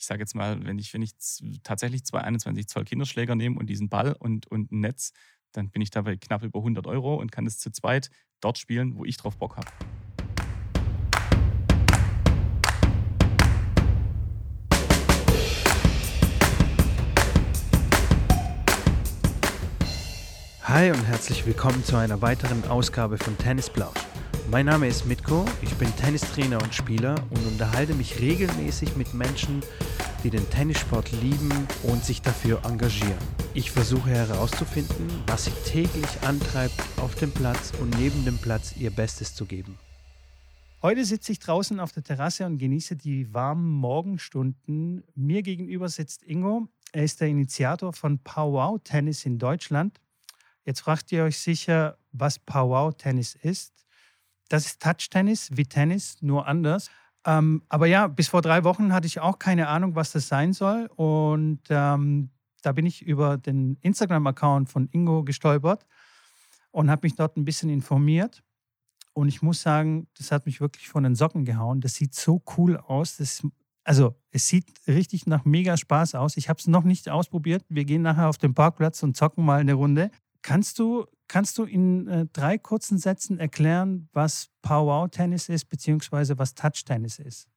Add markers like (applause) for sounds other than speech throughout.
ich sage jetzt mal, wenn ich, wenn ich tatsächlich zwei 21 Zoll Kinderschläger nehme und diesen Ball und, und ein Netz, dann bin ich dabei knapp über 100 Euro und kann es zu zweit dort spielen, wo ich drauf Bock habe. Hi und herzlich willkommen zu einer weiteren Ausgabe von Tennis Plausch. Mein Name ist Mitko, ich bin Tennistrainer und Spieler und unterhalte mich regelmäßig mit Menschen, die den Tennissport lieben und sich dafür engagieren. Ich versuche herauszufinden, was sie täglich antreibt, auf dem Platz und neben dem Platz ihr Bestes zu geben. Heute sitze ich draußen auf der Terrasse und genieße die warmen Morgenstunden. Mir gegenüber sitzt Ingo. Er ist der Initiator von Powwow Tennis in Deutschland Jetzt fragt ihr euch sicher, was Powwow-Tennis ist. Das ist Touch-Tennis wie Tennis, nur anders. Ähm, aber ja, bis vor drei Wochen hatte ich auch keine Ahnung, was das sein soll. Und ähm, da bin ich über den Instagram-Account von Ingo gestolpert und habe mich dort ein bisschen informiert. Und ich muss sagen, das hat mich wirklich von den Socken gehauen. Das sieht so cool aus. Das, also, es sieht richtig nach mega Spaß aus. Ich habe es noch nicht ausprobiert. Wir gehen nachher auf den Parkplatz und zocken mal eine Runde. Kannst du, kannst du in äh, drei kurzen Sätzen erklären, was Powwow-Tennis ist, beziehungsweise was Touch-Tennis ist?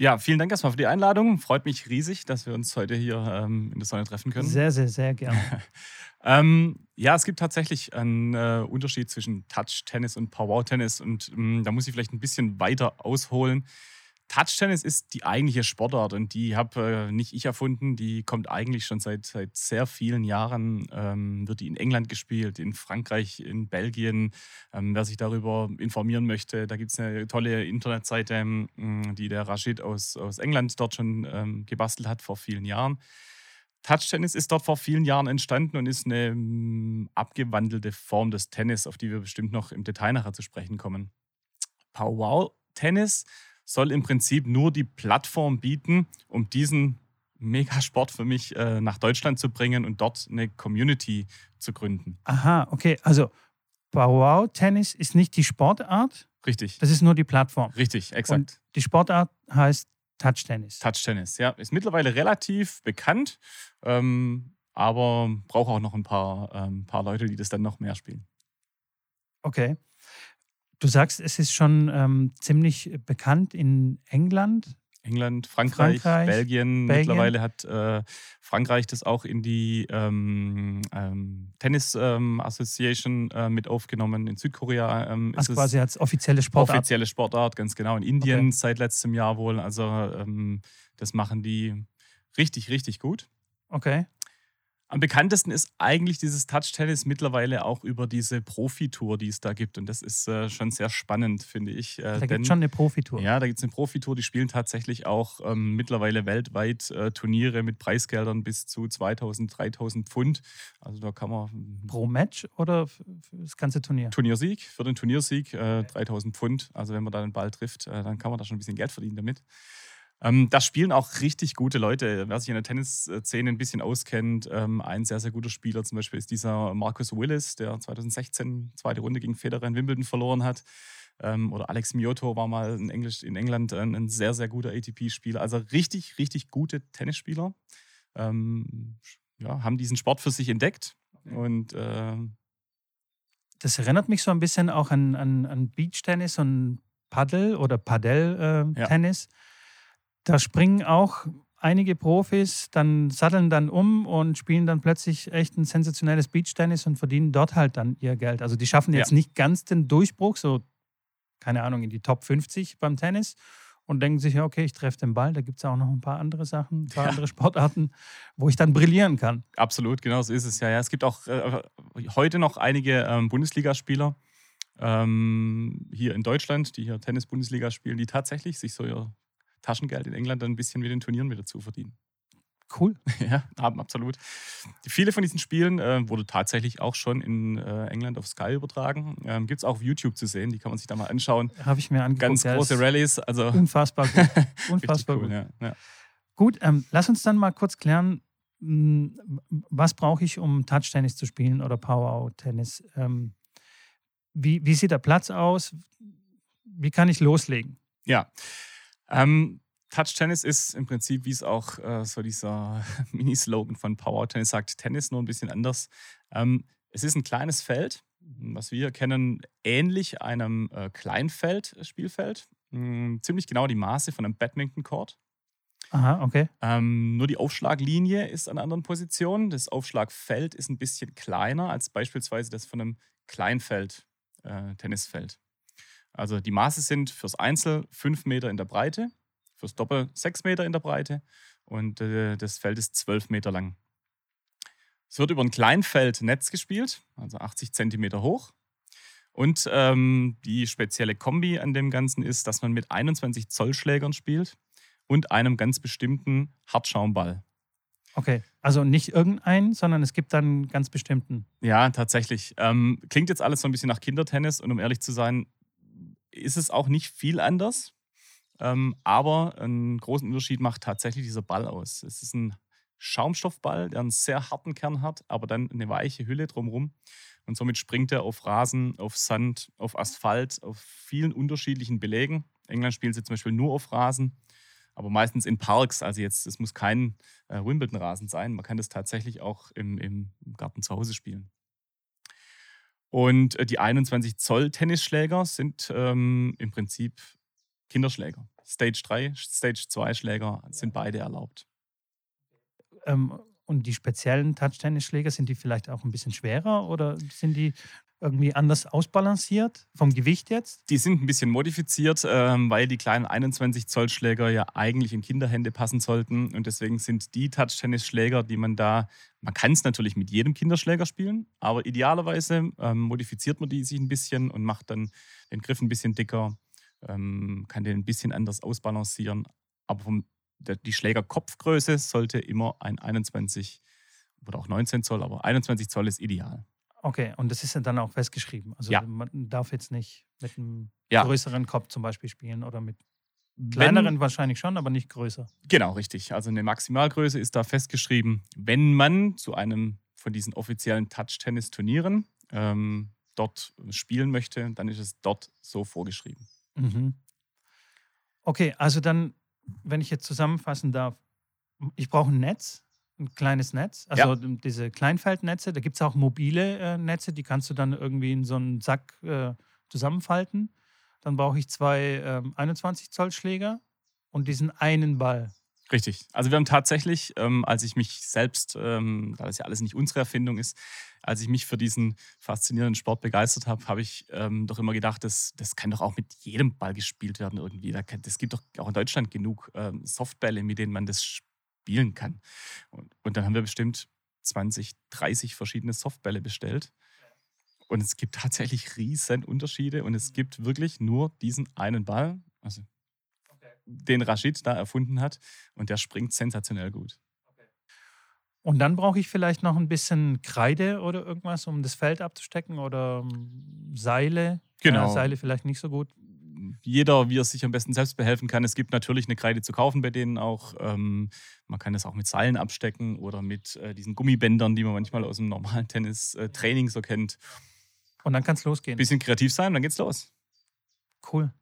Ja, vielen Dank erstmal für die Einladung. Freut mich riesig, dass wir uns heute hier ähm, in der Sonne treffen können. Sehr, sehr, sehr gerne. (laughs) ähm, ja, es gibt tatsächlich einen äh, Unterschied zwischen Touch-Tennis und Powwow-Tennis und ähm, da muss ich vielleicht ein bisschen weiter ausholen. Touch-Tennis ist die eigentliche Sportart und die habe äh, nicht ich erfunden. Die kommt eigentlich schon seit, seit sehr vielen Jahren. Ähm, wird die in England gespielt, in Frankreich, in Belgien. Ähm, wer sich darüber informieren möchte, da gibt es eine tolle Internetseite, ähm, die der Rashid aus, aus England dort schon ähm, gebastelt hat vor vielen Jahren. Touch-Tennis ist dort vor vielen Jahren entstanden und ist eine ähm, abgewandelte Form des Tennis, auf die wir bestimmt noch im Detail nachher zu sprechen kommen. Powwow-Tennis soll im Prinzip nur die Plattform bieten, um diesen Megasport für mich äh, nach Deutschland zu bringen und dort eine Community zu gründen. Aha, okay. Also Wow Tennis ist nicht die Sportart. Richtig. Das ist nur die Plattform. Richtig, exakt. Und die Sportart heißt Touch Tennis. Touch Tennis, ja. Ist mittlerweile relativ bekannt, ähm, aber braucht auch noch ein paar, ähm, paar Leute, die das dann noch mehr spielen. Okay. Du sagst, es ist schon ähm, ziemlich bekannt in England. England, Frankreich, Frankreich Belgien. Belgien. Mittlerweile hat äh, Frankreich das auch in die ähm, ähm, Tennis ähm, Association äh, mit aufgenommen. In Südkorea ähm, ist also quasi als offizielle Sportart. Offizielle Sportart, ganz genau. In Indien okay. seit letztem Jahr wohl. Also ähm, das machen die richtig, richtig gut. Okay. Am bekanntesten ist eigentlich dieses Touch-Tennis mittlerweile auch über diese Profitour, die es da gibt. Und das ist äh, schon sehr spannend, finde ich. Äh, da gibt es schon eine Profitour. Ja, da gibt es eine Profitour. Die spielen tatsächlich auch ähm, mittlerweile weltweit äh, Turniere mit Preisgeldern bis zu 2000, 3000 Pfund. Also da kann man. Pro Match oder für das ganze Turnier? Turniersieg, für den Turniersieg äh, 3000 Pfund. Also wenn man da den Ball trifft, äh, dann kann man da schon ein bisschen Geld verdienen damit. Ähm, da spielen auch richtig gute Leute. Wer sich in der Tennisszene ein bisschen auskennt, ähm, ein sehr, sehr guter Spieler zum Beispiel ist dieser Marcus Willis, der 2016 zweite Runde gegen Federer in Wimbledon verloren hat. Ähm, oder Alex Mioto war mal in, Englisch, in England ein, ein sehr, sehr guter ATP-Spieler. Also richtig, richtig gute Tennisspieler. Ähm, ja, haben diesen Sport für sich entdeckt. Und äh, das erinnert mich so ein bisschen auch an, an, an Beach-Tennis und Paddle oder Padel-Tennis. Äh, ja da springen auch einige Profis, dann satteln dann um und spielen dann plötzlich echt ein sensationelles Beachtennis und verdienen dort halt dann ihr Geld. Also die schaffen jetzt ja. nicht ganz den Durchbruch, so keine Ahnung, in die Top 50 beim Tennis und denken sich, ja, okay, ich treffe den Ball. Da gibt es auch noch ein paar andere Sachen, ein paar ja. andere Sportarten, wo ich dann brillieren kann. Absolut, genau so ist es ja. ja. Es gibt auch äh, heute noch einige ähm, Bundesligaspieler ähm, hier in Deutschland, die hier Tennis-Bundesliga spielen, die tatsächlich sich so ihr Taschengeld in England dann ein bisschen mit den Turnieren wieder zu verdienen. Cool. (laughs) Ja, absolut. Viele von diesen Spielen äh, wurde tatsächlich auch schon in äh, England auf Sky übertragen. Ähm, Gibt es auch auf YouTube zu sehen, die kann man sich da mal anschauen. Habe ich mir angeguckt. Ganz große Rallyes. Also (laughs) unfassbar gut. Unfassbar cool, gut. Ja, ja. Gut, ähm, lass uns dann mal kurz klären, hm, was brauche ich, um Touch-Tennis zu spielen oder Power-Out-Tennis? Ähm, wie, wie sieht der Platz aus? Wie kann ich loslegen? Ja, ähm, Touch Tennis ist im Prinzip, wie es auch äh, so dieser (laughs) Mini-Slogan von Power Tennis sagt, Tennis nur ein bisschen anders. Ähm, es ist ein kleines Feld, was wir kennen, ähnlich einem äh, Kleinfeld, Spielfeld. Hm, ziemlich genau die Maße von einem Badminton-Court. Aha, okay. Ähm, nur die Aufschlaglinie ist an anderen Position. Das Aufschlagfeld ist ein bisschen kleiner als beispielsweise das von einem Kleinfeld, äh. Also die Maße sind fürs Einzel 5 Meter in der Breite, fürs Doppel 6 Meter in der Breite und äh, das Feld ist 12 Meter lang. Es wird über ein Kleinfeldnetz gespielt, also 80 Zentimeter hoch. Und ähm, die spezielle Kombi an dem Ganzen ist, dass man mit 21 Zoll Schlägern spielt und einem ganz bestimmten Hartschaumball. Okay, also nicht irgendeinen, sondern es gibt dann einen ganz bestimmten. Ja, tatsächlich. Ähm, klingt jetzt alles so ein bisschen nach Kindertennis und um ehrlich zu sein, ist es auch nicht viel anders. Ähm, aber einen großen Unterschied macht tatsächlich dieser Ball aus. Es ist ein Schaumstoffball, der einen sehr harten Kern hat, aber dann eine weiche Hülle drumherum. Und somit springt er auf Rasen, auf Sand, auf Asphalt, auf vielen unterschiedlichen Belägen. England spielt sie zum Beispiel nur auf Rasen, aber meistens in Parks. Also jetzt, es muss kein äh, Wimbledon-Rasen sein. Man kann das tatsächlich auch im, im Garten zu Hause spielen. Und äh, die 21 Zoll Tennisschläger sind ähm, im Prinzip Kinderschläger. Stage 3, Stage 2 Schläger sind beide erlaubt. Ähm, und die speziellen Touch-Tennisschläger, sind die vielleicht auch ein bisschen schwerer oder sind die irgendwie anders ausbalanciert vom Gewicht jetzt? Die sind ein bisschen modifiziert, ähm, weil die kleinen 21 Zoll Schläger ja eigentlich in Kinderhände passen sollten und deswegen sind die Touch-Tennis-Schläger, die man da, man kann es natürlich mit jedem Kinderschläger spielen, aber idealerweise ähm, modifiziert man die sich ein bisschen und macht dann den Griff ein bisschen dicker, ähm, kann den ein bisschen anders ausbalancieren, aber vom die Schlägerkopfgröße sollte immer ein 21 oder auch 19 Zoll, aber 21 Zoll ist ideal. Okay, und das ist ja dann auch festgeschrieben. Also ja. man darf jetzt nicht mit einem ja. größeren Kopf zum Beispiel spielen oder mit kleineren Wenn, wahrscheinlich schon, aber nicht größer. Genau, richtig. Also eine Maximalgröße ist da festgeschrieben. Wenn man zu einem von diesen offiziellen Touch-Tennis-Turnieren ähm, dort spielen möchte, dann ist es dort so vorgeschrieben. Mhm. Okay, also dann wenn ich jetzt zusammenfassen darf, ich brauche ein Netz, ein kleines Netz, also ja. diese Kleinfeldnetze, da gibt es auch mobile äh, Netze, die kannst du dann irgendwie in so einen Sack äh, zusammenfalten. Dann brauche ich zwei ähm, 21 Zoll Schläger und diesen einen Ball. Richtig. Also wir haben tatsächlich, ähm, als ich mich selbst, ähm, da das ja alles nicht unsere Erfindung ist, als ich mich für diesen faszinierenden Sport begeistert habe, habe ich ähm, doch immer gedacht, das, das kann doch auch mit jedem Ball gespielt werden irgendwie. Es gibt doch auch in Deutschland genug ähm, Softbälle, mit denen man das spielen kann. Und, und dann haben wir bestimmt 20, 30 verschiedene Softbälle bestellt. Und es gibt tatsächlich riesen Unterschiede und es gibt wirklich nur diesen einen Ball. Also den Rashid da erfunden hat. Und der springt sensationell gut. Und dann brauche ich vielleicht noch ein bisschen Kreide oder irgendwas, um das Feld abzustecken oder ähm, Seile. Genau. Ja, Seile vielleicht nicht so gut. Jeder, wie er sich am besten selbst behelfen kann. Es gibt natürlich eine Kreide zu kaufen bei denen auch. Ähm, man kann das auch mit Seilen abstecken oder mit äh, diesen Gummibändern, die man manchmal aus dem normalen Tennis-Training äh, so kennt. Und dann kann es losgehen. Bisschen kreativ sein, dann geht's los. Cool.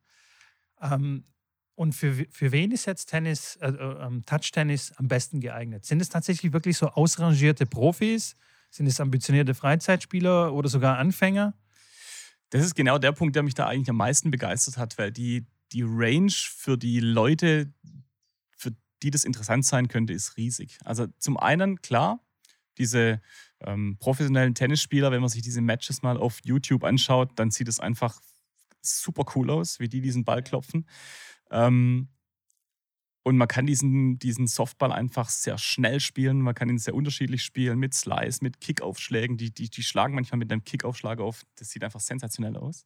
Ähm, und für, für wen ist jetzt Tennis, äh, äh, Touch-Tennis am besten geeignet? Sind es tatsächlich wirklich so ausrangierte Profis? Sind es ambitionierte Freizeitspieler oder sogar Anfänger? Das ist genau der Punkt, der mich da eigentlich am meisten begeistert hat, weil die, die Range für die Leute, für die das interessant sein könnte, ist riesig. Also zum einen, klar, diese ähm, professionellen Tennisspieler, wenn man sich diese Matches mal auf YouTube anschaut, dann sieht es einfach super cool aus, wie die diesen Ball klopfen. Ähm, und man kann diesen, diesen Softball einfach sehr schnell spielen. Man kann ihn sehr unterschiedlich spielen, mit Slice, mit Kickaufschlägen. Die, die, die schlagen manchmal mit einem Kickaufschlag auf. Das sieht einfach sensationell aus.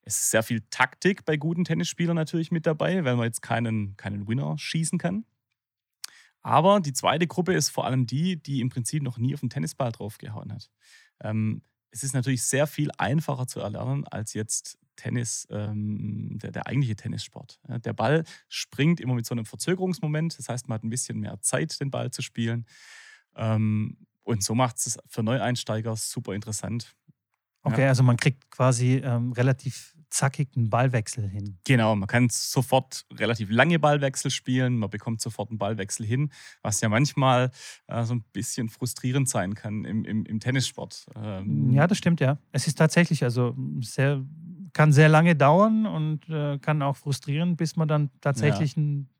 Es ist sehr viel Taktik bei guten Tennisspielern natürlich mit dabei, weil man jetzt keinen, keinen Winner schießen kann. Aber die zweite Gruppe ist vor allem die, die im Prinzip noch nie auf den Tennisball draufgehauen hat. Ähm, es ist natürlich sehr viel einfacher zu erlernen als jetzt Tennis, ähm, der, der, eigentliche Tennissport. Der Ball springt immer mit so einem Verzögerungsmoment. Das heißt, man hat ein bisschen mehr Zeit, den Ball zu spielen. Ähm, und so macht es für Neueinsteiger super interessant. Okay, ja. also man kriegt quasi ähm, relativ zackig einen Ballwechsel hin. Genau, man kann sofort relativ lange Ballwechsel spielen, man bekommt sofort einen Ballwechsel hin, was ja manchmal äh, so ein bisschen frustrierend sein kann im, im, im Tennissport. Ähm ja, das stimmt, ja. Es ist tatsächlich, also sehr, kann sehr lange dauern und äh, kann auch frustrieren, bis man dann tatsächlich ja. einen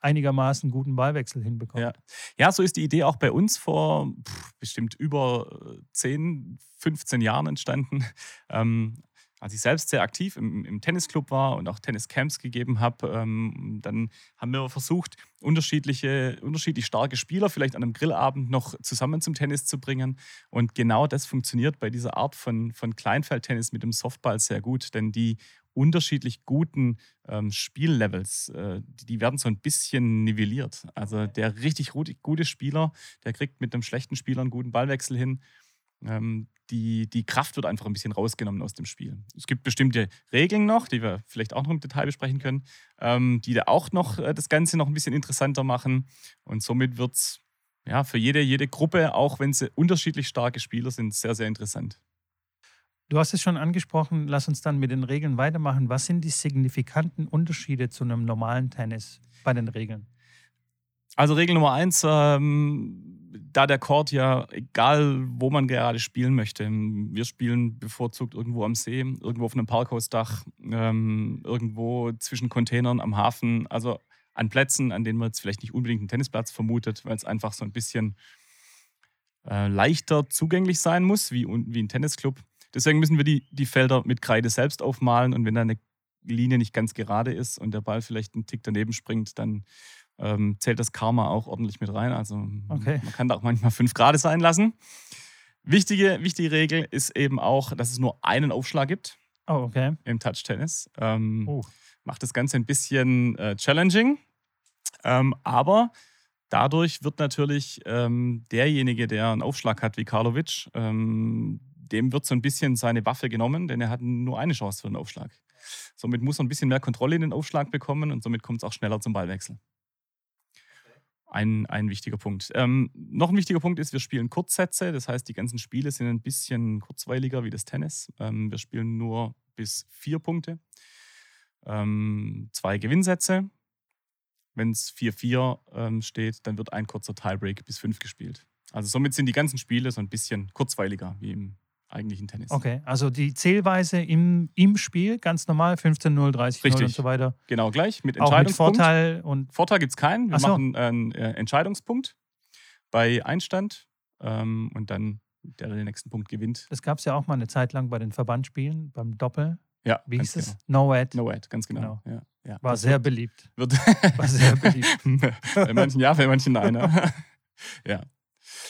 einigermaßen guten Ballwechsel hinbekommt. Ja. ja, so ist die Idee auch bei uns vor pff, bestimmt über 10, 15 Jahren entstanden. Ähm, als ich selbst sehr aktiv im, im Tennisclub war und auch Tenniscamps gegeben habe, ähm, dann haben wir versucht, unterschiedliche, unterschiedlich starke Spieler vielleicht an einem Grillabend noch zusammen zum Tennis zu bringen. Und genau das funktioniert bei dieser Art von, von Kleinfeldtennis mit dem Softball sehr gut, denn die unterschiedlich guten ähm, Spiellevels, äh, die, werden so ein bisschen nivelliert. Also der richtig gute Spieler, der kriegt mit einem schlechten Spieler einen guten Ballwechsel hin. Ähm, die, die Kraft wird einfach ein bisschen rausgenommen aus dem Spiel. Es gibt bestimmte Regeln noch, die wir vielleicht auch noch im Detail besprechen können, ähm, die da auch noch äh, das Ganze noch ein bisschen interessanter machen. Und somit wird es ja, für jede, jede Gruppe, auch wenn sie unterschiedlich starke Spieler sind, sehr, sehr interessant. Du hast es schon angesprochen, lass uns dann mit den Regeln weitermachen. Was sind die signifikanten Unterschiede zu einem normalen Tennis bei den Regeln? Also Regel Nummer eins, ähm, da der Court ja, egal wo man gerade spielen möchte, wir spielen bevorzugt irgendwo am See, irgendwo auf einem Parkhausdach, ähm, irgendwo zwischen Containern am Hafen, also an Plätzen, an denen man jetzt vielleicht nicht unbedingt einen Tennisplatz vermutet, weil es einfach so ein bisschen äh, leichter zugänglich sein muss, wie, wie ein Tennisclub. Deswegen müssen wir die, die Felder mit Kreide selbst aufmalen und wenn da eine Linie nicht ganz gerade ist und der Ball vielleicht einen Tick daneben springt, dann ähm, zählt das Karma auch ordentlich mit rein. Also okay. man kann da auch manchmal fünf Grad sein lassen. Wichtige, wichtige Regel ist eben auch, dass es nur einen Aufschlag gibt oh, okay. im Touch-Tennis. Ähm, oh. Macht das Ganze ein bisschen äh, challenging. Ähm, aber dadurch wird natürlich ähm, derjenige, der einen Aufschlag hat wie Karlovic, ähm, dem wird so ein bisschen seine Waffe genommen, denn er hat nur eine Chance für den Aufschlag. Somit muss er ein bisschen mehr Kontrolle in den Aufschlag bekommen und somit kommt es auch schneller zum Ballwechsel. Ein, ein wichtiger Punkt. Ähm, noch ein wichtiger Punkt ist, wir spielen Kurzsätze. Das heißt, die ganzen Spiele sind ein bisschen kurzweiliger wie das Tennis. Ähm, wir spielen nur bis vier Punkte. Ähm, zwei Gewinnsätze. Wenn es 4-4 ähm, steht, dann wird ein kurzer Tiebreak bis fünf gespielt. Also somit sind die ganzen Spiele so ein bisschen kurzweiliger wie im eigentlichen Tennis. Okay, also die Zählweise im, im Spiel ganz normal 15-0, 30-0 und so weiter. Genau, gleich mit Entscheidungspunkt. Mit Vorteil und Vorteil gibt es keinen. Wir so. machen einen äh, Entscheidungspunkt bei Einstand ähm, und dann der, der den nächsten Punkt gewinnt. Das gab es ja auch mal eine Zeit lang bei den Verbandsspielen, beim Doppel. Ja, wie hieß es? Genau. No Ad. No Ad, ganz genau. genau. Ja, ja. War sehr wird, beliebt. Wird War sehr beliebt. (laughs) bei manchen ja, bei manchen nein. (laughs) ja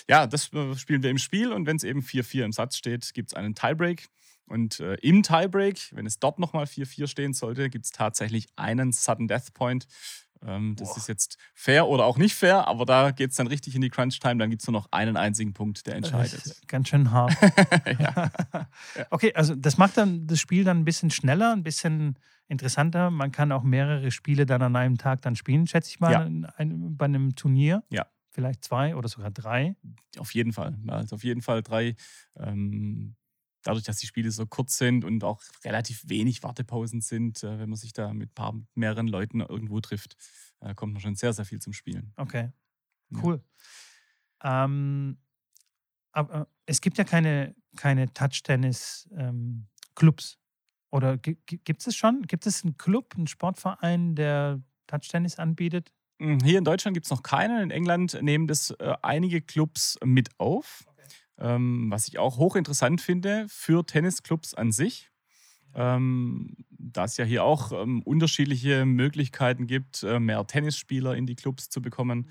ja, das äh, spielen wir im Spiel und wenn es eben 4-4 im Satz steht, gibt es einen Tiebreak. Und äh, im Tiebreak, wenn es dort nochmal 4-4 stehen sollte, gibt es tatsächlich einen Sudden Death Point. Ähm, das Boah. ist jetzt fair oder auch nicht fair, aber da geht es dann richtig in die Crunch-Time. Dann gibt es nur noch einen einzigen Punkt, der entscheidet. ganz schön hart. (laughs) (laughs) ja. Okay, also das macht dann das Spiel dann ein bisschen schneller, ein bisschen interessanter. Man kann auch mehrere Spiele dann an einem Tag dann spielen, schätze ich mal, ja. bei einem Turnier. Ja, vielleicht zwei oder sogar drei? Auf jeden Fall. Also auf jeden Fall drei. Ähm, dadurch, dass die Spiele so kurz sind und auch relativ wenig Wartepausen sind, äh, wenn man sich da mit paar, mehreren Leuten irgendwo trifft, äh, kommt man schon sehr, sehr viel zum Spielen. Okay. Cool. Ja. Ähm, aber es gibt ja keine, keine Touch-Tennis-Clubs. Ähm, oder gibt es schon? Gibt es einen Club, einen Sportverein, der Touch-Tennis anbietet? Hm, hier in Deutschland gibt es noch keinen. In England nehmen das äh, einige Clubs mit auf. Okay. Ähm, was ich auch hochinteressant finde für Tennisclubs an sich. Ähm, da es ja hier auch ähm, unterschiedliche Möglichkeiten gibt, äh, mehr Tennisspieler in die Clubs zu bekommen.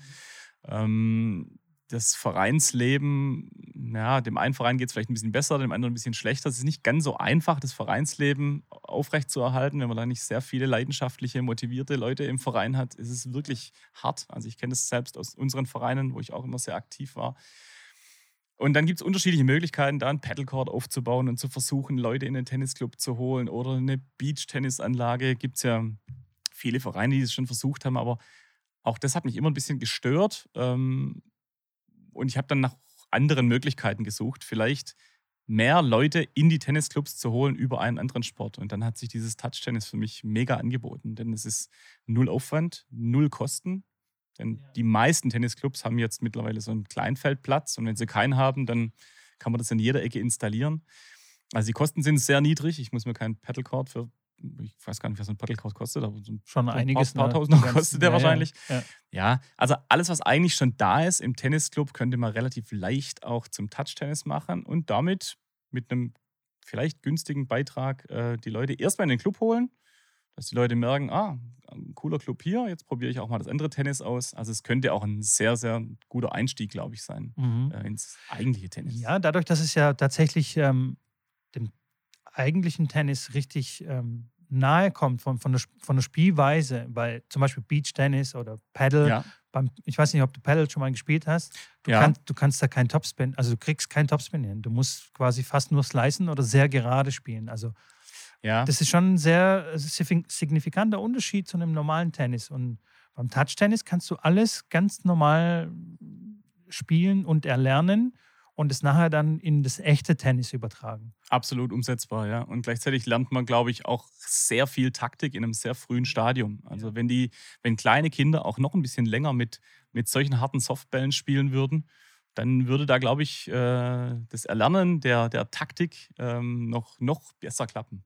Mhm. Das Vereinsleben, ja, dem einen Verein geht es vielleicht ein bisschen besser, dem anderen ein bisschen schlechter. Es ist nicht ganz so einfach, das Vereinsleben aufrechtzuerhalten, wenn man da nicht sehr viele leidenschaftliche, motivierte Leute im Verein hat. Ist es wirklich hart. Also ich kenne das selbst aus unseren Vereinen, wo ich auch immer sehr aktiv war. Und dann gibt es unterschiedliche Möglichkeiten, da ein Paddlecourt aufzubauen und zu versuchen, Leute in den Tennisclub zu holen oder eine Beach-Tennisanlage. Gibt es ja viele Vereine, die es schon versucht haben, aber auch das hat mich immer ein bisschen gestört. Ähm, und ich habe dann nach anderen Möglichkeiten gesucht. Vielleicht mehr Leute in die Tennisclubs zu holen über einen anderen Sport. Und dann hat sich dieses Touch-Tennis für mich mega angeboten, denn es ist null Aufwand, null Kosten. Denn die meisten Tennisclubs haben jetzt mittlerweile so einen Kleinfeldplatz und wenn sie keinen haben, dann kann man das in jeder Ecke installieren. Also die Kosten sind sehr niedrig. Ich muss mir keinen Paddlecord für, ich weiß gar nicht, was so ein Paddlecord kostet, aber so ein schon einiges. Ein paar, paar tausend kostet der ja, wahrscheinlich. Ja. ja, also alles, was eigentlich schon da ist im Tennisclub, könnte man relativ leicht auch zum Touch-Tennis machen und damit mit einem vielleicht günstigen Beitrag äh, die Leute erstmal in den Club holen, dass die Leute merken, ah, ein cooler Club hier, jetzt probiere ich auch mal das andere Tennis aus. Also es könnte auch ein sehr, sehr guter Einstieg, glaube ich, sein mhm. äh, ins eigentliche Tennis. Ja, dadurch, dass es ja tatsächlich ähm, eigentlichen Tennis richtig ähm, nahe kommt von, von, der, von der Spielweise, weil zum Beispiel Beach-Tennis oder Paddle, ja. beim, ich weiß nicht, ob du Paddle schon mal gespielt hast, du, ja. kannst, du kannst da keinen Topspin, also du kriegst keinen Topspin hin. Du musst quasi fast nur slicen oder sehr gerade spielen. Also ja. das ist schon ein sehr signifikanter Unterschied zu einem normalen Tennis. Und beim Touch-Tennis kannst du alles ganz normal spielen und erlernen und es nachher dann in das echte Tennis übertragen. Absolut umsetzbar, ja. Und gleichzeitig lernt man, glaube ich, auch sehr viel Taktik in einem sehr frühen Stadium. Also wenn die, wenn kleine Kinder auch noch ein bisschen länger mit, mit solchen harten Softbällen spielen würden, dann würde da, glaube ich, äh, das Erlernen der, der Taktik ähm, noch, noch besser klappen.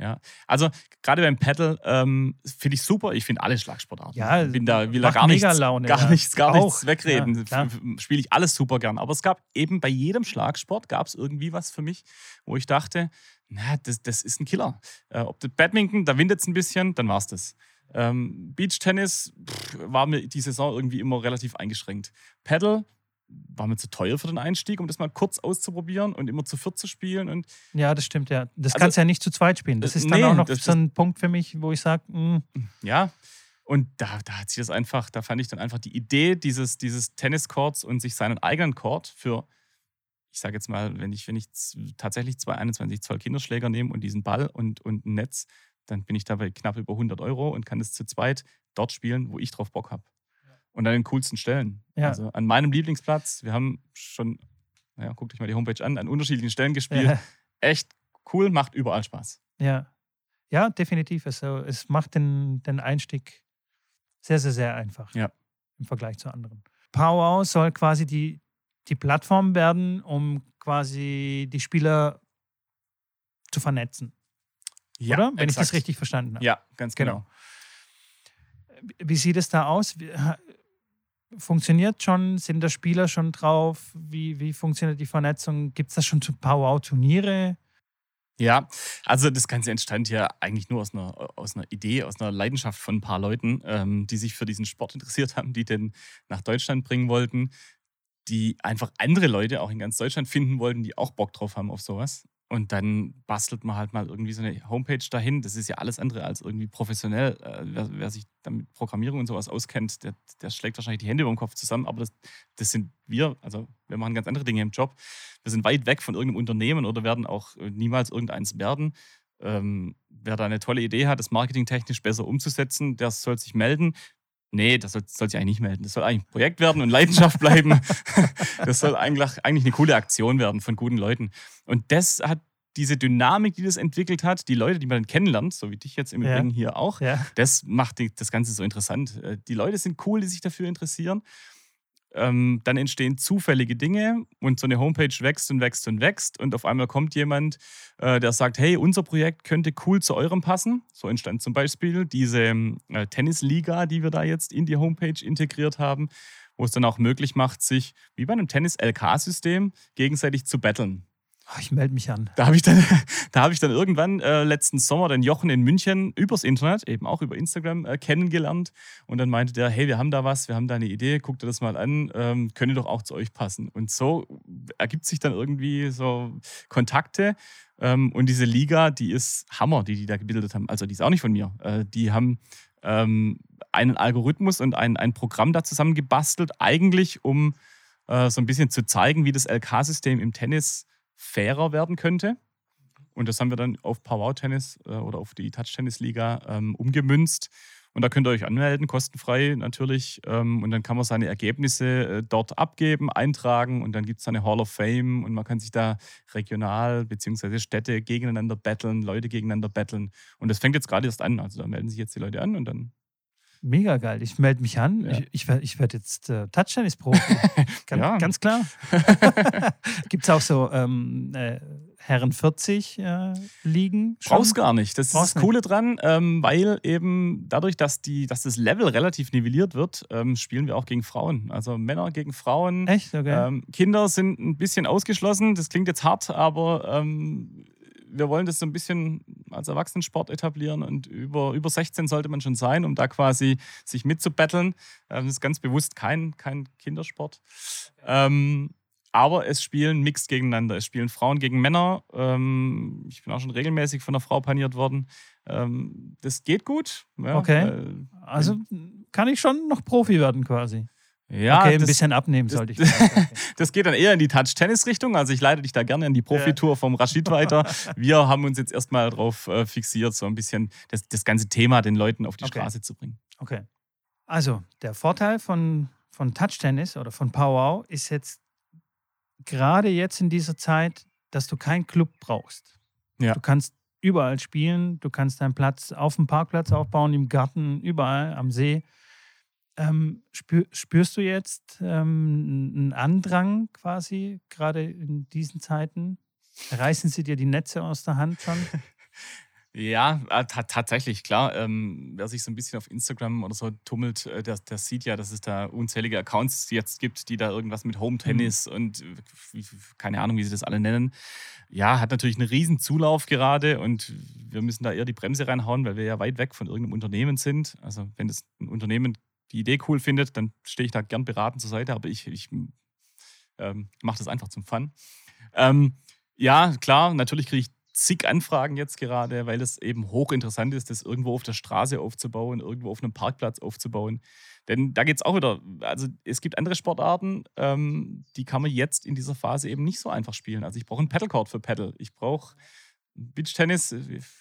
Ja, also gerade beim Paddle ähm, finde ich super. Ich finde alle Schlagsportarten. Ja, bin da will da gar nichts, Laune, gar, ja. nichts, gar nichts wegreden. Ja, Spiele ich alles super gern. Aber es gab eben bei jedem Schlagsport gab es irgendwie was für mich, wo ich dachte, na, das, das ist ein Killer. Äh, ob das Badminton, da windet es ein bisschen, dann war es das. Ähm, Beach-Tennis war mir die Saison irgendwie immer relativ eingeschränkt. Paddle war mir zu teuer für den Einstieg, um das mal kurz auszuprobieren und immer zu viert zu spielen. Und ja, das stimmt, ja. Das also, kannst du ja nicht zu zweit spielen. Das ist dann nee, auch noch das, so ein Punkt für mich, wo ich sage, hm. ja. Und da, da hat sich das einfach, da fand ich dann einfach die Idee dieses, dieses Tenniscourts und sich seinen eigenen Court für, ich sage jetzt mal, wenn ich, wenn ich tatsächlich zwei 21 Zoll Kinderschläger nehme und diesen Ball und, und ein Netz, dann bin ich dabei knapp über 100 Euro und kann das zu zweit dort spielen, wo ich drauf Bock habe und an den coolsten Stellen. Ja. Also an meinem Lieblingsplatz, wir haben schon, naja, guckt euch mal die Homepage an, an unterschiedlichen Stellen gespielt. Ja. Echt cool, macht überall Spaß. Ja, ja, definitiv. Also, es macht den, den Einstieg sehr, sehr, sehr einfach ja. im Vergleich zu anderen. Power soll quasi die, die Plattform werden, um quasi die Spieler zu vernetzen. Ja, Oder? Wenn exakt. ich das richtig verstanden habe. Ja, ganz genau. genau. Wie sieht es da aus? Funktioniert schon? Sind da Spieler schon drauf? Wie, wie funktioniert die Vernetzung? Gibt es da schon Power-Turniere? Ja, also das Ganze entstand ja eigentlich nur aus einer, aus einer Idee, aus einer Leidenschaft von ein paar Leuten, ähm, die sich für diesen Sport interessiert haben, die den nach Deutschland bringen wollten, die einfach andere Leute auch in ganz Deutschland finden wollten, die auch Bock drauf haben auf sowas. Und dann bastelt man halt mal irgendwie so eine Homepage dahin. Das ist ja alles andere als irgendwie professionell. Äh, wer, wer, sich damit Programmierung und sowas auskennt, der, der, schlägt wahrscheinlich die Hände über den Kopf zusammen. Aber das, das sind wir. Also wir machen ganz andere Dinge im Job. Wir sind weit weg von irgendeinem Unternehmen oder werden auch äh, niemals irgendeins werden. Ähm, wer da eine tolle Idee hat, das marketingtechnisch besser umzusetzen, der soll sich melden. Nee, das soll, soll, sich eigentlich nicht melden. Das soll eigentlich ein Projekt werden und Leidenschaft bleiben. (laughs) das soll eigentlich, eigentlich eine coole Aktion werden von guten Leuten. Und das hat diese Dynamik, die das entwickelt hat, die Leute, die man dann kennenlernt, so wie dich jetzt im ja. Übrigen hier auch, ja. das macht das Ganze so interessant. Äh, die Leute sind cool, die sich dafür interessieren. Ähm, dann entstehen zufällige Dinge und so eine Homepage wächst und wächst und wächst und auf einmal kommt jemand, äh, der sagt, hey, unser Projekt könnte cool zu eurem passen. So entstand zum Beispiel diese äh, Tennisliga, die wir da jetzt in die Homepage integriert haben, wo es dann auch möglich macht, sich wie bei einem Tennis-LK-System gegenseitig zu battlen. Oh, ich melde mich an. Da habe ich, dann, (laughs) hab ich dann irgendwann äh, letzten Sommer den Jochen in München übers Internet, eben auch über Instagram, äh, kennengelernt. Und dann meinte der, hey, wir haben da was, wir haben da eine Idee, guckt dir das mal an, ähm, könnte doch auch zu euch passen. Und so ergibt sich dann irgendwie so Kontakte. Ähm, und diese Liga, die ist Hammer, die die da gebildet haben. Also die ist auch nicht von mir. Äh, die haben ähm, einen Algorithmus und ein, ein Programm da zusammengebastelt, eigentlich um äh, so ein bisschen zu zeigen, wie das LK-System im Tennis fairer werden könnte. Und das haben wir dann auf Power Tennis äh, oder auf die Touch Tennis Liga ähm, umgemünzt. Und da könnt ihr euch anmelden, kostenfrei natürlich. Ähm, und dann kann man seine Ergebnisse äh, dort abgeben, eintragen und dann gibt es eine Hall of Fame und man kann sich da regional bzw. Städte gegeneinander battlen, Leute gegeneinander battlen. Und das fängt jetzt gerade erst an. Also da melden sich jetzt die Leute an und dann Mega geil. Ich melde mich an. Ja. Ich, ich werde ich werd jetzt äh, Touchtennis-Profi. (laughs) ganz, ja. ganz klar. (laughs) Gibt es auch so ähm, äh, Herren 40 äh? Schon? Brauchst gar nicht. Das Brauchst ist das Coole dran, ähm, weil eben dadurch, dass, die, dass das Level relativ nivelliert wird, ähm, spielen wir auch gegen Frauen. Also Männer gegen Frauen. Echt? Okay. Ähm, Kinder sind ein bisschen ausgeschlossen. Das klingt jetzt hart, aber ähm, wir wollen das so ein bisschen als Erwachsenensport etablieren und über, über 16 sollte man schon sein, um da quasi sich mitzubetteln. Ähm, das ist ganz bewusst kein, kein Kindersport. Ähm, aber es spielen mixed gegeneinander. Es spielen Frauen gegen Männer. Ähm, ich bin auch schon regelmäßig von einer Frau paniert worden. Ähm, das geht gut. Ja, okay. Äh, also kann ich schon noch Profi werden quasi. Ja, okay, ein bisschen abnehmen sollte ich. (laughs) Das geht dann eher in die Touch-Tennis-Richtung. Also ich leite dich da gerne in die Profitour vom Rashid weiter. Wir haben uns jetzt erstmal darauf äh, fixiert, so ein bisschen das, das ganze Thema den Leuten auf die okay. Straße zu bringen. Okay. Also der Vorteil von, von Touch-Tennis oder von Powwow ist jetzt gerade jetzt in dieser Zeit, dass du keinen Club brauchst. Ja. Du kannst überall spielen, du kannst deinen Platz auf dem Parkplatz aufbauen, im Garten, überall, am See. Ähm, spür, spürst du jetzt ähm, einen Andrang quasi, gerade in diesen Zeiten? Reißen sie dir die Netze aus der Hand schon? (laughs) Ja, äh, tatsächlich, klar. Ähm, wer sich so ein bisschen auf Instagram oder so tummelt, äh, der, der, sieht ja, dass es da unzählige Accounts jetzt gibt, die da irgendwas mit Home Tennis mhm. und keine Ahnung, wie sie das alle nennen. Ja, hat natürlich einen riesen Zulauf gerade und wir müssen da eher die Bremse reinhauen, weil wir ja weit weg von irgendeinem Unternehmen sind. Also wenn das ein Unternehmen die Idee cool findet, dann stehe ich da gern beraten zur Seite, aber ich, ich ähm, mache das einfach zum Fun. Ähm, ja, klar, natürlich kriege ich zig Anfragen jetzt gerade, weil es eben hochinteressant ist, das irgendwo auf der Straße aufzubauen, irgendwo auf einem Parkplatz aufzubauen. Denn da geht es auch wieder, also es gibt andere Sportarten, ähm, die kann man jetzt in dieser Phase eben nicht so einfach spielen. Also ich brauche einen Paddlecourt für Paddle. Ich brauche Beachtennis,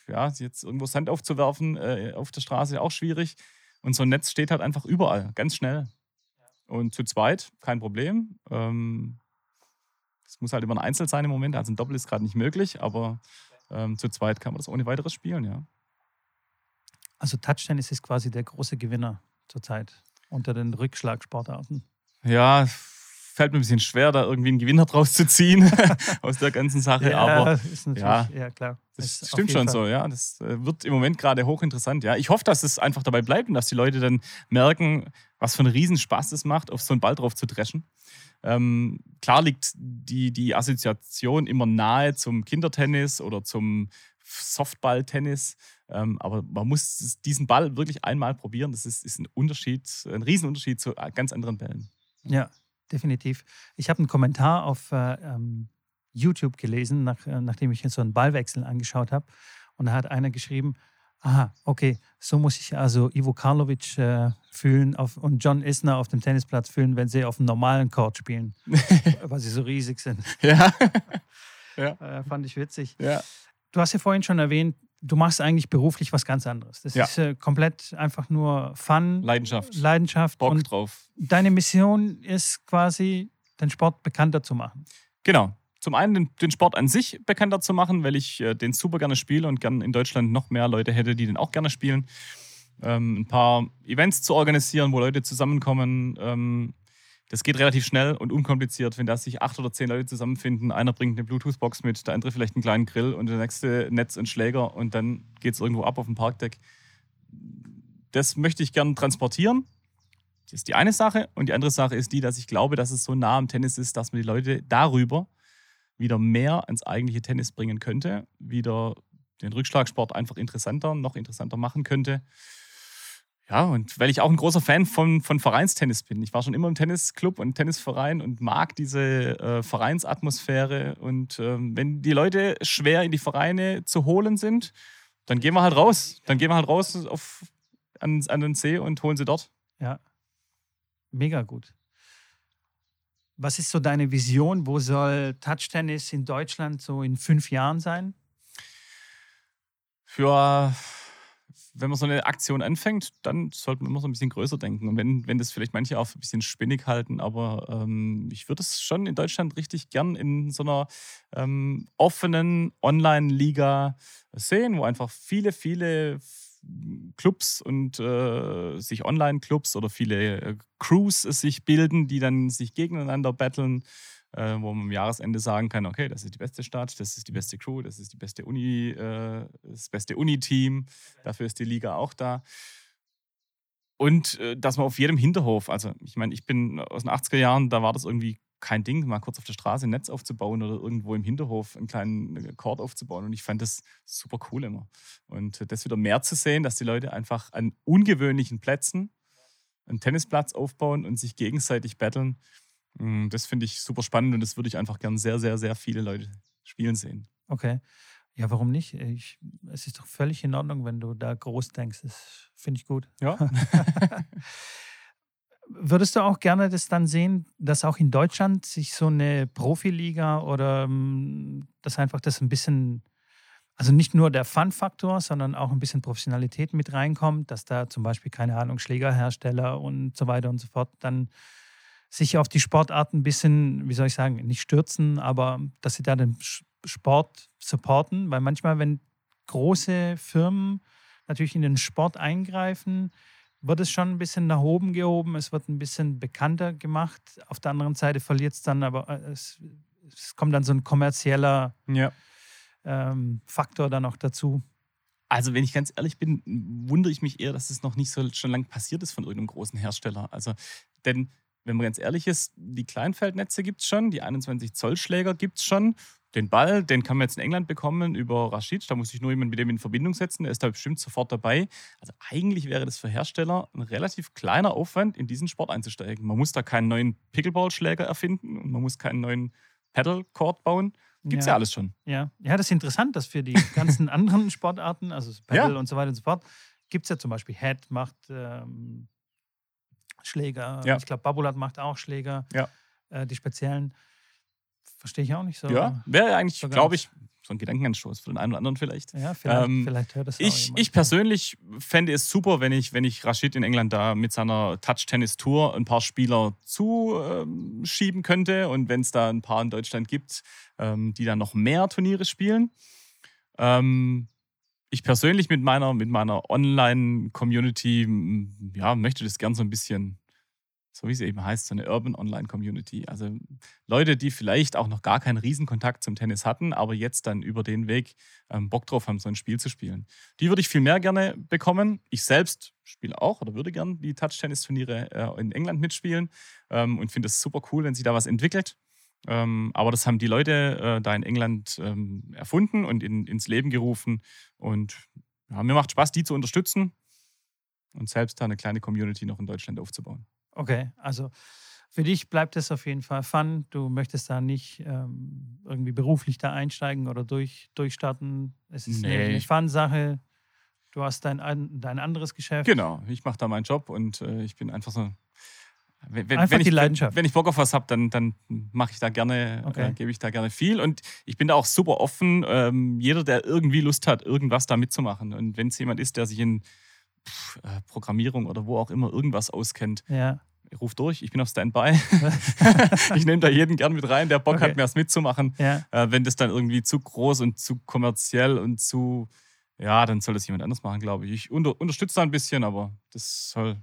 ja, jetzt irgendwo Sand aufzuwerfen äh, auf der Straße auch schwierig. Und so ein Netz steht halt einfach überall, ganz schnell. Und zu zweit, kein Problem. Ähm, es muss halt immer ein Einzel sein im Moment, also ein Doppel ist gerade nicht möglich, aber ähm, zu zweit kann man das ohne weiteres spielen, ja. Also Touchtennis ist quasi der große Gewinner zurzeit unter den Rückschlagsportarten. Ja, fällt mir ein bisschen schwer, da irgendwie einen Gewinner draus zu ziehen (laughs) aus der ganzen Sache. Ja, aber ist natürlich, ja, ja klar. Das ist stimmt schon Fall. so, ja. Das äh, wird im Moment gerade hochinteressant. Ja. Ich hoffe, dass es einfach dabei bleibt und dass die Leute dann merken, was für einen Riesenspaß es macht, auf so einen Ball drauf zu dreschen. Ähm, klar liegt die, die Assoziation immer nahe zum Kindertennis oder zum Softballtennis. Ähm, aber man muss diesen Ball wirklich einmal probieren. Das ist, ist ein Unterschied, ein Riesenunterschied zu ganz anderen Bällen. Ja, definitiv. Ich habe einen Kommentar auf äh, ähm, YouTube gelesen, nach, äh, nachdem ich so einen Ballwechsel angeschaut habe. Und da hat einer geschrieben, aha, okay, so muss ich also Ivo Karlovic äh, fühlen auf, und John Isner auf dem Tennisplatz fühlen, wenn sie auf einem normalen Court spielen, (laughs) weil sie so riesig sind. Ja. (laughs) ja. Äh, fand ich witzig. Ja. Du hast ja vorhin schon erwähnt, du machst eigentlich beruflich was ganz anderes. Das ja. ist äh, komplett einfach nur Fun. Leidenschaft. Leidenschaft. Bock und drauf. Deine Mission ist quasi, den Sport bekannter zu machen. Genau. Zum einen den, den Sport an sich bekannter zu machen, weil ich äh, den super gerne spiele und gern in Deutschland noch mehr Leute hätte, die den auch gerne spielen. Ähm, ein paar Events zu organisieren, wo Leute zusammenkommen, ähm, das geht relativ schnell und unkompliziert, wenn da sich acht oder zehn Leute zusammenfinden. Einer bringt eine Bluetooth-Box mit, der andere vielleicht einen kleinen Grill und der nächste Netz und Schläger und dann geht es irgendwo ab auf dem Parkdeck. Das möchte ich gern transportieren. Das ist die eine Sache. Und die andere Sache ist die, dass ich glaube, dass es so nah am Tennis ist, dass man die Leute darüber wieder mehr ins eigentliche Tennis bringen könnte, wieder den Rückschlagsport einfach interessanter, noch interessanter machen könnte. Ja, und weil ich auch ein großer Fan von, von Vereinstennis bin. Ich war schon immer im Tennisclub und Tennisverein und mag diese äh, Vereinsatmosphäre. Und ähm, wenn die Leute schwer in die Vereine zu holen sind, dann gehen wir halt raus. Dann gehen wir halt raus auf, an, an den See und holen sie dort. Ja, mega gut. Was ist so deine Vision? Wo soll Touch-Tennis in Deutschland so in fünf Jahren sein? Für wenn man so eine Aktion anfängt, dann sollte man immer so ein bisschen größer denken. Und wenn, wenn das vielleicht manche auch ein bisschen spinnig halten, aber ähm, ich würde es schon in Deutschland richtig gern in so einer ähm, offenen Online-Liga sehen, wo einfach viele, viele Clubs und äh, sich Online-Clubs oder viele äh, Crews sich bilden, die dann sich gegeneinander battlen äh, wo man am Jahresende sagen kann, okay, das ist die beste Stadt, das ist die beste Crew, das ist die beste Uni, äh, das beste Uni-Team, dafür ist die Liga auch da. Und äh, dass man auf jedem Hinterhof, also ich meine, ich bin aus den 80er Jahren, da war das irgendwie kein Ding, mal kurz auf der Straße ein Netz aufzubauen oder irgendwo im Hinterhof einen kleinen Chord aufzubauen. Und ich fand das super cool immer. Und das wieder mehr zu sehen, dass die Leute einfach an ungewöhnlichen Plätzen einen Tennisplatz aufbauen und sich gegenseitig battlen, das finde ich super spannend und das würde ich einfach gern sehr, sehr, sehr viele Leute spielen sehen. Okay. Ja, warum nicht? Ich, es ist doch völlig in Ordnung, wenn du da groß denkst. Das finde ich gut. Ja. (laughs) Würdest du auch gerne das dann sehen, dass auch in Deutschland sich so eine Profiliga oder mm, dass einfach das ein bisschen, also nicht nur der Fun-Faktor, sondern auch ein bisschen Professionalität mit reinkommt, dass da zum Beispiel, keine Ahnung, Schlägerhersteller und so weiter und so fort dann sich auf die Sportart ein bisschen, wie soll ich sagen, nicht stürzen, aber dass sie da den Sport supporten, weil manchmal, wenn große Firmen natürlich in den Sport eingreifen, wird es schon ein bisschen nach oben gehoben, es wird ein bisschen bekannter gemacht. Auf der anderen Seite verliert es dann, aber äh, es, es, kommt dann so ein kommerzieller ja. ähm, Faktor dann noch dazu. Also, wenn ich ganz ehrlich bin, wundere ich mich eher, dass es noch nicht so schon lange passiert ist von irgendeinem großen Hersteller. Also, denn wenn man ganz ehrlich ist, die Kleinfeldnetze gibt es schon, die 21 Zoll Schläger gibt es schon. Den Ball, den kann man jetzt in England bekommen über Rashid. Da muss ich nur jemand mit dem in Verbindung setzen. Der ist da bestimmt sofort dabei. Also eigentlich wäre das für Hersteller ein relativ kleiner Aufwand, in diesen Sport einzusteigen. Man muss da keinen neuen Pickleball-Schläger erfinden und man muss keinen neuen Paddle-Court bauen. Gibt es ja. ja. alles schon. Ja. ja, das ist interessant, dass für die (laughs) ganzen anderen Sportarten, also Paddle ja. und so weiter und so fort, gibt es ja zum Beispiel Head, macht ähm, Schläger. Ja. Ich glaube, Babulat macht auch Schläger. Ja. Äh, die speziellen verstehe ich auch nicht so. Ja, wäre eigentlich, so glaube ich, so ein Gedankenanstoß für den einen oder anderen vielleicht. Ja, vielleicht, ähm, vielleicht hört das ich, ich persönlich fände es super, wenn ich, wenn ich Rashid in England da mit seiner Touch-Tennis-Tour ein paar Spieler zuschieben ähm, könnte und wenn es da ein paar in Deutschland gibt, ähm, die dann noch mehr Turniere spielen. Ähm, ich persönlich mit meiner, mit meiner Online-Community, ja, möchte das gern so ein bisschen, so wie es eben heißt, so eine Urban Online-Community. Also Leute, die vielleicht auch noch gar keinen Riesenkontakt zum Tennis hatten, aber jetzt dann über den Weg ähm, Bock drauf haben, so ein Spiel zu spielen. Die würde ich viel mehr gerne bekommen. Ich selbst spiele auch oder würde gern die Touch-Tennis-Turniere äh, in England mitspielen ähm, und finde es super cool, wenn sich da was entwickelt. Ähm, aber das haben die Leute äh, da in England ähm, erfunden und in, ins Leben gerufen. Und ja, mir macht Spaß, die zu unterstützen und selbst da eine kleine Community noch in Deutschland aufzubauen. Okay, also für dich bleibt es auf jeden Fall fun. Du möchtest da nicht ähm, irgendwie beruflich da einsteigen oder durch, durchstarten. Es ist nee. eine Fun-Sache. Du hast dein, dein anderes Geschäft. Genau, ich mache da meinen Job und äh, ich bin einfach so wenn, Einfach wenn die ich, Leidenschaft. Wenn, wenn ich Bock auf was habe, dann, dann mache ich da gerne, okay. äh, gebe ich da gerne viel. Und ich bin da auch super offen. Ähm, jeder, der irgendwie Lust hat, irgendwas da mitzumachen. Und wenn es jemand ist, der sich in pff, äh, Programmierung oder wo auch immer irgendwas auskennt, ja. ruf durch, ich bin auf Standby. (laughs) ich nehme da jeden gern mit rein, der Bock okay. hat, mir was mitzumachen. Ja. Äh, wenn das dann irgendwie zu groß und zu kommerziell und zu, ja, dann soll das jemand anders machen, glaube ich. Ich unter, unterstütze da ein bisschen, aber das soll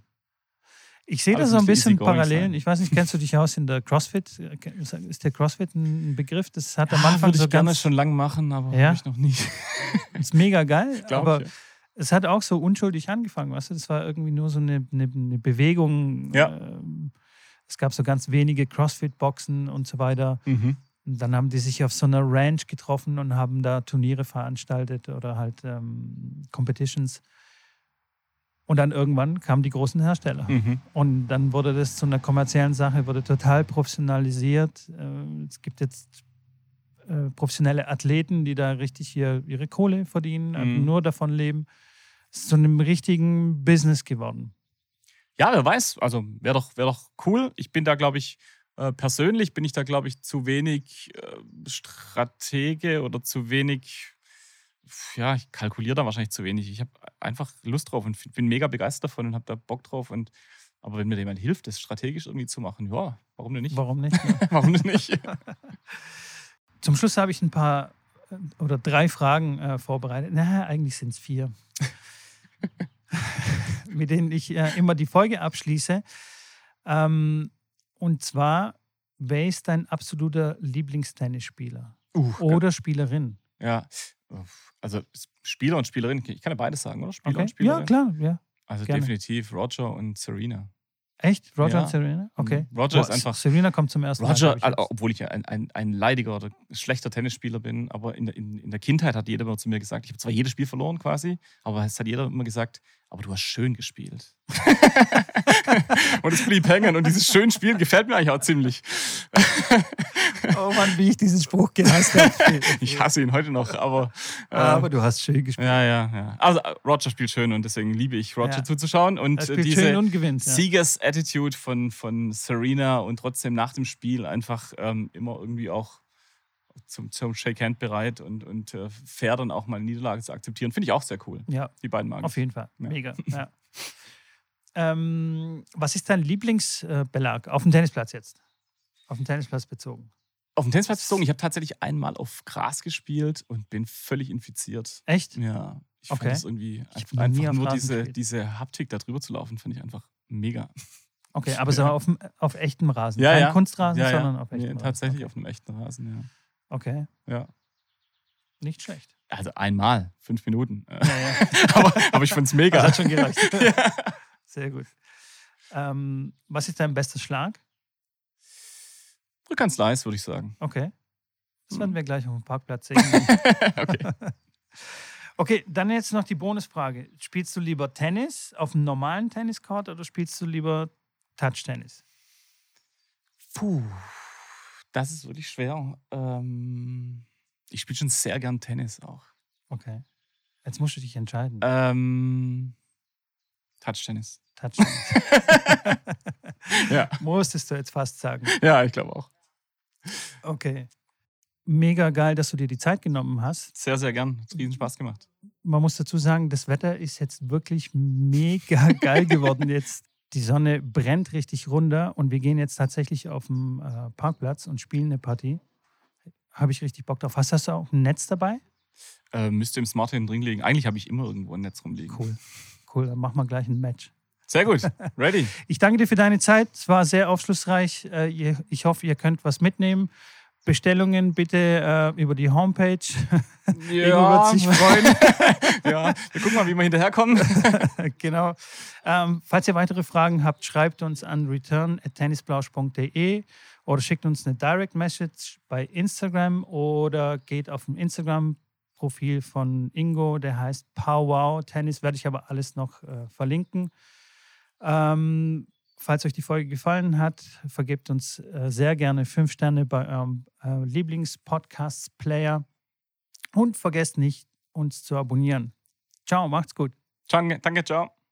ich sehe da so ein bisschen Parallelen. Ich weiß nicht, kennst du dich aus in der CrossFit? Ist der CrossFit ein Begriff? Das hat am ja, Anfang würde so ich gerne schon lange machen, aber ja? ich noch nicht. (laughs) ist mega geil, aber ich, ja. es hat auch so unschuldig angefangen, weißt du? Das war irgendwie nur so eine, eine, eine Bewegung. Ja. Ähm, es gab so ganz wenige CrossFit-Boxen und so weiter. Mhm. Und dann haben die sich auf so einer Ranch getroffen und haben da Turniere veranstaltet oder halt ähm, Competitions. Und dann irgendwann kamen die großen Hersteller. Mhm. Und dann wurde das zu einer kommerziellen Sache, wurde total professionalisiert. Äh, es gibt jetzt äh, professionelle Athleten, die da richtig hier ihre Kohle verdienen, mhm. nur davon leben. Es ist zu einem richtigen Business geworden. Ja, wer weiß. Also wäre doch, wär doch cool. Ich bin da, glaube ich, äh, persönlich bin ich da, glaube ich, zu wenig Stratege oder zu wenig ja, ich kalkuliere da wahrscheinlich zu wenig. Ich habe einfach Lust drauf und bin mega begeistert davon und habe da Bock drauf. Und, aber wenn mir jemand hilft, das strategisch irgendwie zu machen, ja, warum denn nicht? Warum nicht? (laughs) warum denn nicht? (laughs) Zum Schluss habe ich ein paar äh, oder drei Fragen äh, vorbereitet. Na, eigentlich sind es vier. (laughs) mit denen ich äh, immer die Folge abschließe. Ähm, und zwar, wer ist dein absoluter Lieblingstennisspieler? Uh, Oder Spielerin? Ja, also Spieler und Spielerin, ich kann ja beides sagen, oder? Spieler Okay. und Spielerin. Ja, klar, ja. Also gerne. definitiv Roger und Serena. Echt? Roger Ja. und Serena? Okay. Mhm. Roger ist einfach- Serena kommt zum ersten Roger, Mal. also, obwohl ich ja ein, ein, ein leidiger oder schlechter Tennisspieler bin, aber in, der- in, in der Kindheit hat jeder immer zu mir gesagt, ich habe zwar jedes Spiel verloren quasi, aber es hat jeder immer gesagt, aber du hast schön gespielt. (laughs) und es blieb hängen und dieses schön Spielen gefällt mir eigentlich auch ziemlich. (laughs) Oh Mann, wie ich diesen Spruch gehasst habe. Ich hasse ihn heute noch, aber. äh, Aber du hast schön gespielt. ja, ja, ja. Also Roger spielt schön und deswegen liebe ich Roger Ja. zuzuschauen. Und Er äh, diese schön und gewinnt. Ja. Siegers-Attitude von, von Serena und trotzdem nach dem Spiel einfach ähm, immer irgendwie auch zum, zum Shake-Hand bereit und, und äh, fair dann auch mal eine Niederlage zu akzeptieren. Finde ich auch sehr cool. ja, Die beiden mag auf jeden Fall. Ja. Mega. (laughs) Ja. ähm, was ist dein Lieblingsbelag auf dem Tennisplatz jetzt? Auf dem Tennisplatz bezogen. Auf dem Tennisplatz bezogen, ich habe tatsächlich einmal auf Gras gespielt und bin völlig infiziert. Echt? Ja, ich Okay. fand das irgendwie Ich einfach, einfach nur diese, gespielt. diese Haptik da drüber zu laufen, finde ich einfach mega. Okay, (laughs) aber so Ja. auf, auf echtem Rasen. Ja, Kein ja. Kunstrasen, ja, ja. sondern auf Nee, echtem Rasen. tatsächlich Okay. auf einem echten Rasen, okay, ja. ja. nicht schlecht. Also einmal, fünf Minuten. Ja, ja. (laughs) aber, aber ich finde es (laughs) mega. Das hat schon gereicht. (laughs) Sehr gut. Ähm, was ist dein bester Schlag? Rückkanzleis, würde ich sagen. Okay. Das Hm. werden wir gleich auf dem Parkplatz sehen. okay. Okay, dann jetzt noch die Bonusfrage. Spielst du lieber Tennis auf einem normalen Tenniscourt oder spielst du lieber Touch-Tennis? Puh, das ist wirklich schwer. Ähm, ich spiele schon sehr gern Tennis auch. Okay. Jetzt musst du dich entscheiden. Ähm, Touch-Tennis. Touch-Tennis. (laughs) Ja. Musstest du jetzt fast sagen. ja, ich glaube auch. Okay. Mega geil, dass du dir die Zeit genommen hast. Sehr, sehr gern. Hat riesen Spaß gemacht. Man muss dazu sagen, das Wetter ist jetzt wirklich mega geil geworden. Jetzt die Sonne brennt richtig runter und wir gehen jetzt tatsächlich auf den äh, Parkplatz und spielen eine Partie. Habe ich richtig Bock drauf. Hast, hast du auch ein Netz dabei? Äh, müsste im Smart drin liegen. Eigentlich habe ich immer irgendwo ein Netz rumliegen. Cool. Cool, dann machen wir gleich ein Match. Sehr gut. (laughs) Ready. Ich danke dir für deine Zeit. Es war sehr aufschlussreich. Äh, Ich hoffe, ihr könnt was mitnehmen. Bestellungen bitte äh, über die Homepage. (laughs) Ingo wird sich (laughs) freuen. (laughs) ja, wir gucken mal, wie wir hinterherkommen. genau. Ähm, falls ihr weitere Fragen habt, schreibt uns an return.tennisblausch.de oder schickt uns eine Direct Message bei Instagram oder geht auf dem Instagram-Profil von Ingo, der heißt Powwow Tennis, werde ich aber alles noch äh, verlinken. Ähm, falls euch die Folge gefallen hat, vergebt uns äh, sehr gerne fünf Sterne bei eurem äh, Lieblings-Podcast-Player und vergesst nicht, uns zu abonnieren. Ciao, macht's gut. Danke, danke, ciao.